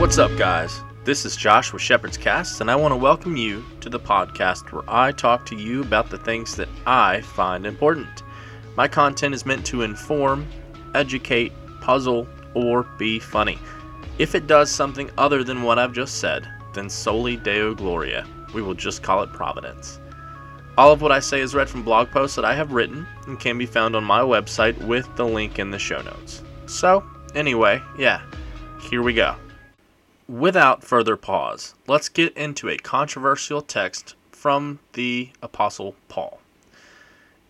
What's up, guys? This is Josh with Shepherd's Cast, and I want to welcome you to the podcast where I talk to you about the things that I find important. My content is meant to inform, educate, puzzle, or be funny. If it does something other than what I've just said, then soli deo gloria. We will just call it providence. All of what I say is read from blog posts that I have written and can be found on my website with the link in the show notes. So, anyway, yeah, here we go. Without further pause, let's get into a controversial text from the Apostle Paul.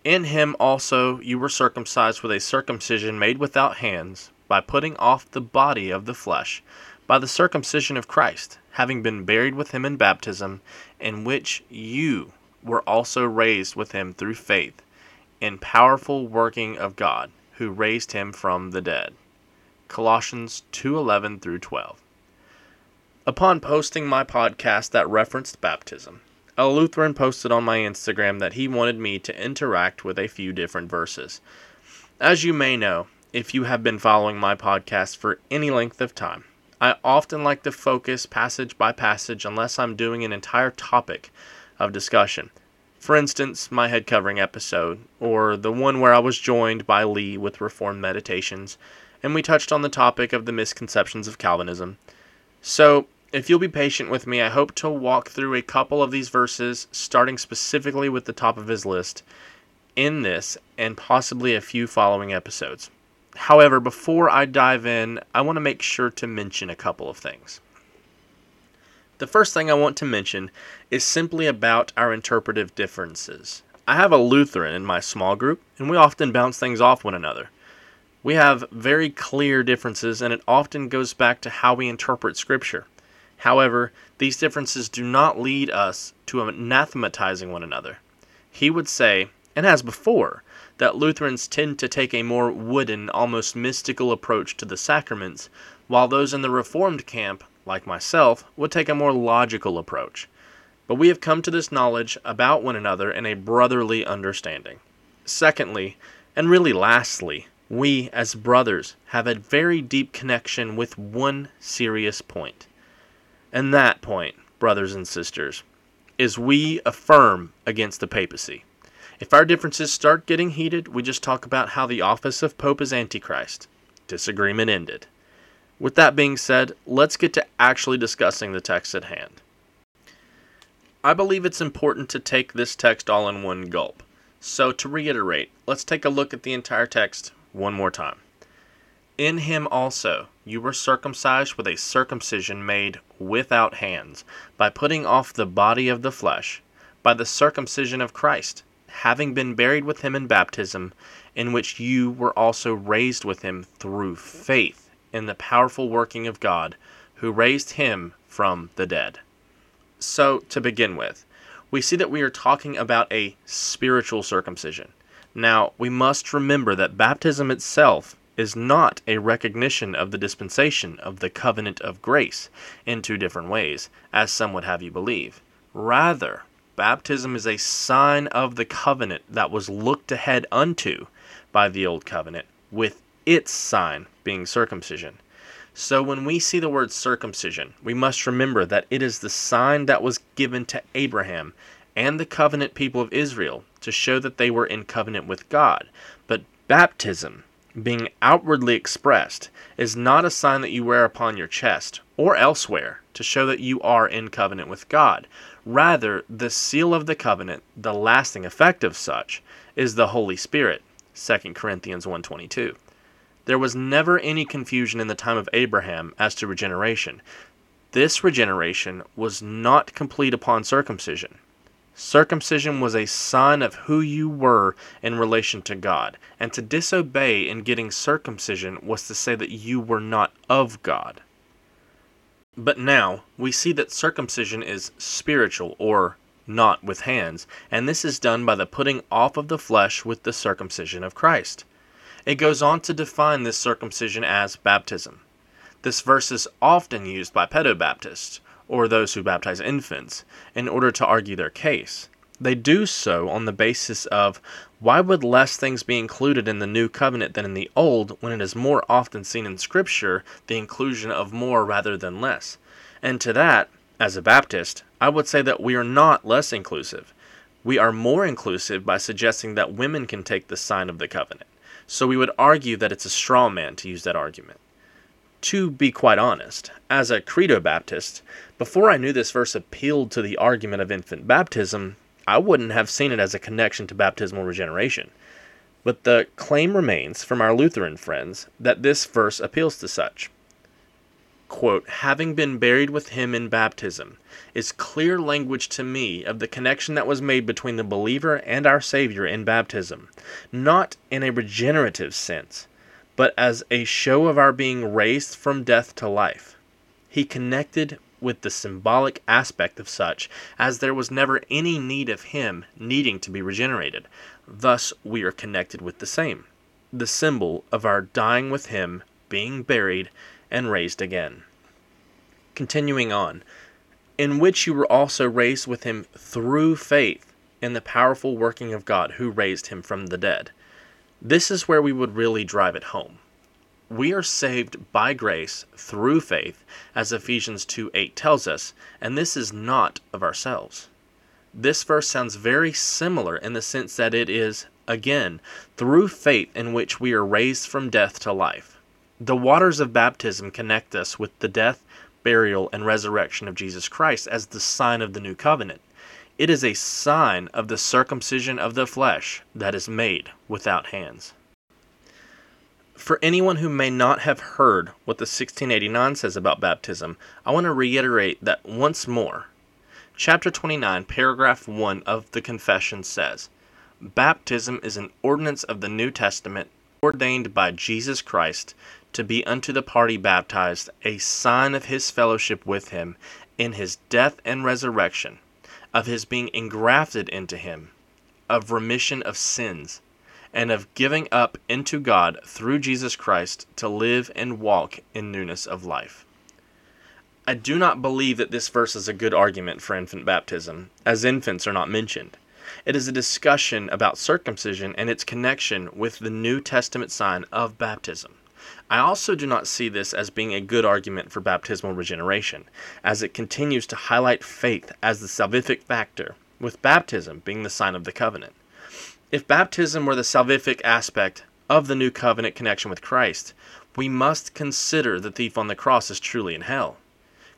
In him also you were circumcised with a circumcision made without hands, by putting off the body of the flesh, by the circumcision of Christ, having been buried with him in baptism, in which you were also raised with him through faith, in powerful working of God, who raised him from the dead. Colossians 2:11 through 12. Upon posting my podcast that referenced baptism, a Lutheran posted on my Instagram that he wanted me to interact with a few different verses. As you may know, if you have been following my podcast for any length of time, I often like to focus passage by passage unless I'm doing an entire topic of discussion. For instance, my head covering episode, or the one where I was joined by Lee with Reformed Meditations, and we touched on the topic of the misconceptions of Calvinism. So, if you'll be patient with me, I hope to walk through a couple of these verses, starting specifically with the top of his list, in this and possibly a few following episodes. However, before I dive in, I want to make sure to mention a couple of things. The first thing I want to mention is simply about our interpretive differences. I have a Lutheran in my small group, and we often bounce things off one another. We have very clear differences, and it often goes back to how we interpret Scripture. However, these differences do not lead us to anathematizing one another. He would say, and as before, that Lutherans tend to take a more wooden, almost mystical approach to the sacraments, while those in the Reformed camp, like myself, would take a more logical approach. But we have come to this knowledge about one another in a brotherly understanding. Secondly, and really lastly, we as brothers have a very deep connection with one serious point. And that point, brothers and sisters, is we affirm against the papacy. If our differences start getting heated, we just talk about how the office of Pope is Antichrist. Disagreement ended. With that being said, let's get to actually discussing the text at hand. I believe it's important to take this text all in one gulp. So, to reiterate, let's take a look at the entire text one more time. In him also you were circumcised with a circumcision made without hands, by putting off the body of the flesh, by the circumcision of Christ, having been buried with him in baptism, in which you were also raised with him through faith in the powerful working of God, who raised him from the dead. So, to begin with, we see that we are talking about a spiritual circumcision. Now, we must remember that baptism itself is not a recognition of the dispensation of the covenant of grace in two different ways, as some would have you believe. Rather, baptism is a sign of the covenant that was looked ahead unto by the old covenant, with its sign being circumcision. So when we see the word circumcision, we must remember that it is the sign that was given to Abraham and the covenant people of Israel to show that they were in covenant with God. But baptism, being outwardly expressed, is not a sign that you wear upon your chest or elsewhere to show that you are in covenant with God. Rather, the seal of the covenant, the lasting effect of such, is the Holy Spirit. 2 Corinthians 1:22. There was never any confusion in the time of Abraham as to regeneration. This regeneration was not complete upon circumcision. Circumcision was a sign of who you were in relation to God, and to disobey in getting circumcision was to say that you were not of God. But now we see that circumcision is spiritual or not with hands, and this is done by the putting off of the flesh with the circumcision of Christ. It goes on to define this circumcision as baptism. This verse is often used by pedobaptists, or those who baptize infants, in order to argue their case. They do so on the basis of why would less things be included in the new covenant than in the old when it is more often seen in Scripture the inclusion of more rather than less? And to that, as a Baptist, I would say that we are not less inclusive. We are more inclusive by suggesting that women can take the sign of the covenant. So we would argue that it's a straw man to use that argument. To be quite honest, as a Credo Baptist, before I knew this verse appealed to the argument of infant baptism, I wouldn't have seen it as a connection to baptismal regeneration. But the claim remains from our Lutheran friends that this verse appeals to such quote, having been buried with him in baptism, is clear language to me of the connection that was made between the believer and our Savior in baptism, not in a regenerative sense, but as a show of our being raised from death to life. He connected with the symbolic aspect of such, as there was never any need of him needing to be regenerated. Thus, we are connected with the same, the symbol of our dying with him, being buried, and raised again. Continuing on, in which you were also raised with him through faith in the powerful working of God who raised him from the dead. This is where we would really drive it home. We are saved by grace through faith, as Ephesians 2 8 tells us, and this is not of ourselves. This verse sounds very similar in the sense that it is, again, through faith in which we are raised from death to life. The waters of baptism connect us with the death, burial, and resurrection of Jesus Christ as the sign of the new covenant. It is a sign of the circumcision of the flesh that is made without hands. For anyone who may not have heard what the 1689 says about baptism, I want to reiterate that once more. Chapter 29, paragraph 1 of the Confession says Baptism is an ordinance of the New Testament ordained by Jesus Christ to be unto the party baptized a sign of his fellowship with him in his death and resurrection, of his being engrafted into him, of remission of sins, and of giving up into God through Jesus Christ to live and walk in newness of life. I do not believe that this verse is a good argument for infant baptism, as infants are not mentioned. It is a discussion about circumcision and its connection with the New Testament sign of baptism. I also do not see this as being a good argument for baptismal regeneration, as it continues to highlight faith as the salvific factor, with baptism being the sign of the covenant. If baptism were the salvific aspect of the new covenant connection with Christ, we must consider the thief on the cross as truly in hell.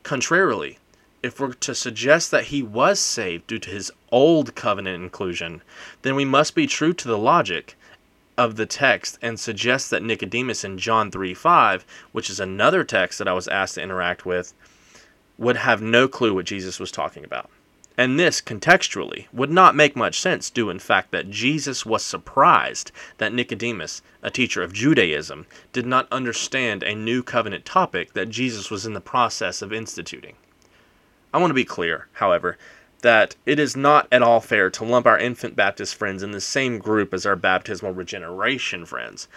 Contrarily, if we're to suggest that he was saved due to his old covenant inclusion, then we must be true to the logic of the text and suggests that Nicodemus in John 3 5, which is another text that I was asked to interact with, would have no clue what Jesus was talking about. And this, contextually, would not make much sense, due in fact that Jesus was surprised that Nicodemus, a teacher of Judaism, did not understand a new covenant topic that Jesus was in the process of instituting. I want to be clear, however, that it is not at all fair to lump our infant Baptist friends in the same group as our baptismal regeneration friends.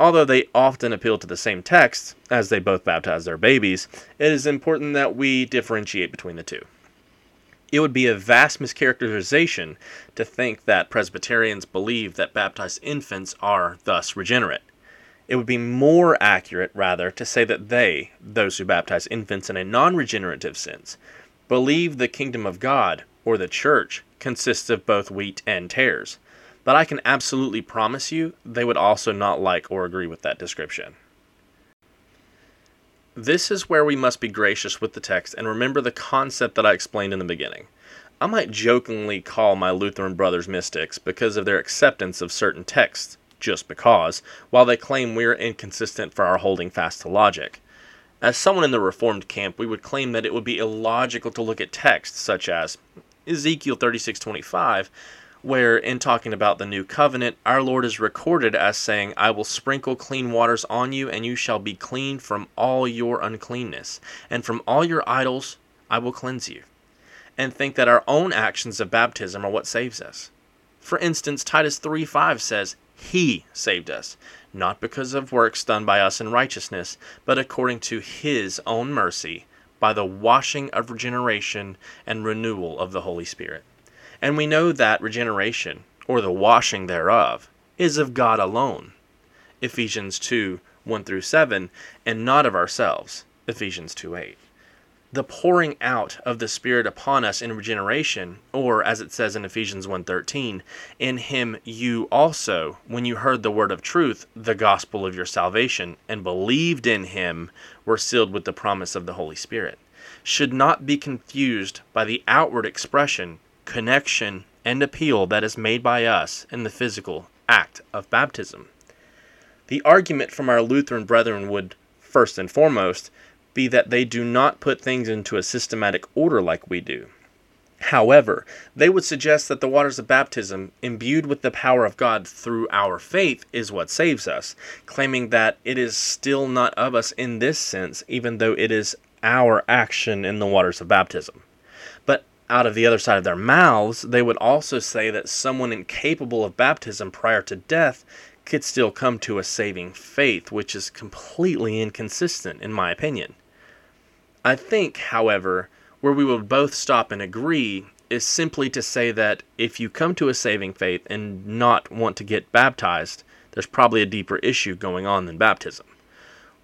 Although they often appeal to the same text, as they both baptize their babies, it is important that we differentiate between the two. It would be a vast mischaracterization to think that Presbyterians believe that baptized infants are thus regenerate. It would be more accurate, rather, to say that they, those who baptize infants in a non regenerative sense, believe the kingdom of God, or the church, consists of both wheat and tares. But I can absolutely promise you they would also not like or agree with that description. This is where we must be gracious with the text and remember the concept that I explained in the beginning. I might jokingly call my Lutheran brothers mystics because of their acceptance of certain texts, just because, while they claim we are inconsistent for our holding fast to logic. As someone in the Reformed camp, we would claim that it would be illogical to look at texts such as Ezekiel 36:25, where in talking about the new covenant, our Lord is recorded as saying, "I will sprinkle clean waters on you, and you shall be clean from all your uncleanness, and from all your idols I will cleanse you." And think that our own actions of baptism are what saves us. For instance, Titus 3:5 says, "He saved us." not because of works done by us in righteousness, but according to His own mercy, by the washing of regeneration and renewal of the Holy Spirit. And we know that regeneration, or the washing thereof, is of God alone. Ephesians 2 1 through 7, and not of ourselves. Ephesians 2 8 the pouring out of the spirit upon us in regeneration or as it says in Ephesians 1:13 in him you also when you heard the word of truth the gospel of your salvation and believed in him were sealed with the promise of the Holy Spirit. Should not be confused by the outward expression connection and appeal that is made by us in the physical act of baptism. The argument from our Lutheran brethren would first and foremost be that they do not put things into a systematic order like we do. However, they would suggest that the waters of baptism, imbued with the power of God through our faith, is what saves us, claiming that it is still not of us in this sense, even though it is our action in the waters of baptism. But out of the other side of their mouths, they would also say that someone incapable of baptism prior to death could still come to a saving faith, which is completely inconsistent, in my opinion. I think, however, where we would both stop and agree is simply to say that if you come to a saving faith and not want to get baptized, there's probably a deeper issue going on than baptism.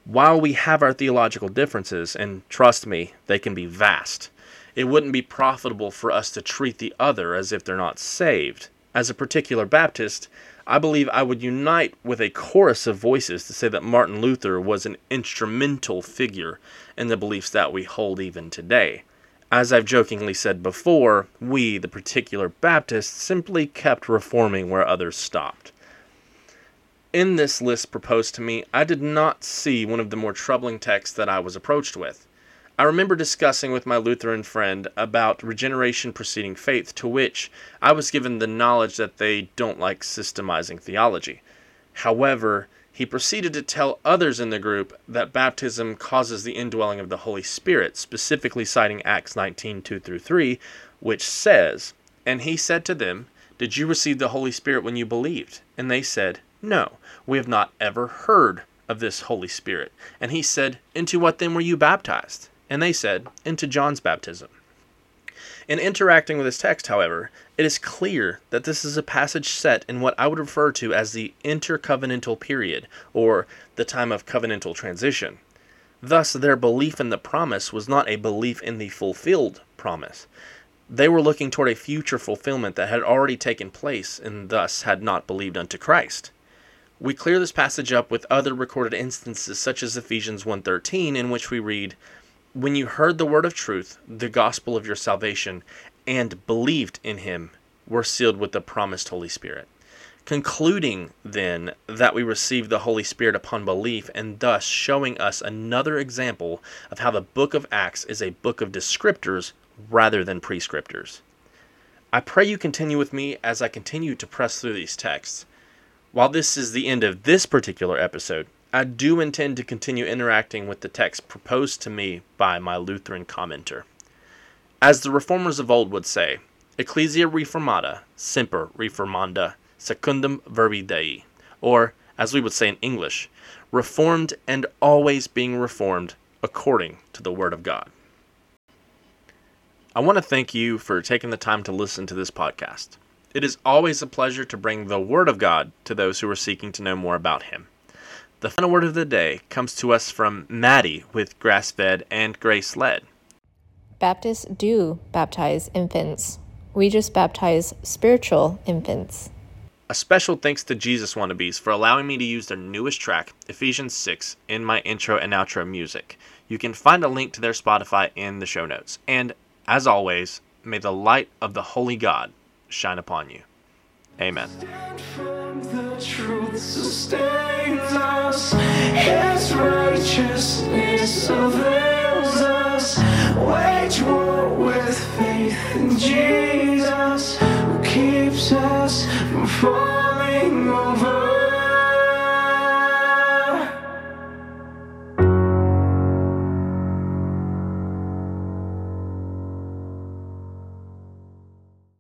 While we have our theological differences, and trust me, they can be vast, it wouldn't be profitable for us to treat the other as if they're not saved. As a particular Baptist, I believe I would unite with a chorus of voices to say that Martin Luther was an instrumental figure in the beliefs that we hold even today. As I've jokingly said before, we, the particular Baptists, simply kept reforming where others stopped. In this list proposed to me, I did not see one of the more troubling texts that I was approached with. I remember discussing with my Lutheran friend about regeneration preceding faith, to which I was given the knowledge that they don't like systemizing theology. However, he proceeded to tell others in the group that baptism causes the indwelling of the Holy Spirit, specifically citing Acts 19 2 through 3, which says, And he said to them, Did you receive the Holy Spirit when you believed? And they said, No, we have not ever heard of this Holy Spirit. And he said, Into what then were you baptized? And they said, Into John's baptism. In interacting with this text, however, it is clear that this is a passage set in what I would refer to as the intercovenantal period, or the time of covenantal transition. Thus, their belief in the promise was not a belief in the fulfilled promise. They were looking toward a future fulfillment that had already taken place, and thus had not believed unto Christ. We clear this passage up with other recorded instances such as Ephesians 1:13 in which we read, when you heard the word of truth, the gospel of your salvation, and believed in him, were sealed with the promised Holy Spirit. Concluding, then, that we receive the Holy Spirit upon belief, and thus showing us another example of how the book of Acts is a book of descriptors rather than prescriptors. I pray you continue with me as I continue to press through these texts. While this is the end of this particular episode, I do intend to continue interacting with the text proposed to me by my Lutheran commenter. As the reformers of old would say, Ecclesia reformata, semper reformanda, secundum verbi Dei, or, as we would say in English, reformed and always being reformed according to the Word of God. I want to thank you for taking the time to listen to this podcast. It is always a pleasure to bring the Word of God to those who are seeking to know more about Him. The final word of the day comes to us from Maddie with grass fed and grace led. Baptists do baptize infants. We just baptize spiritual infants. A special thanks to Jesus Wannabeez for allowing me to use their newest track, Ephesians 6, in my intro and outro music. You can find a link to their Spotify in the show notes. And as always, may the light of the Holy God shine upon you. Amen truth sustains us. His righteousness avails us. Wage war with faith in Jesus, who keeps us from falling over.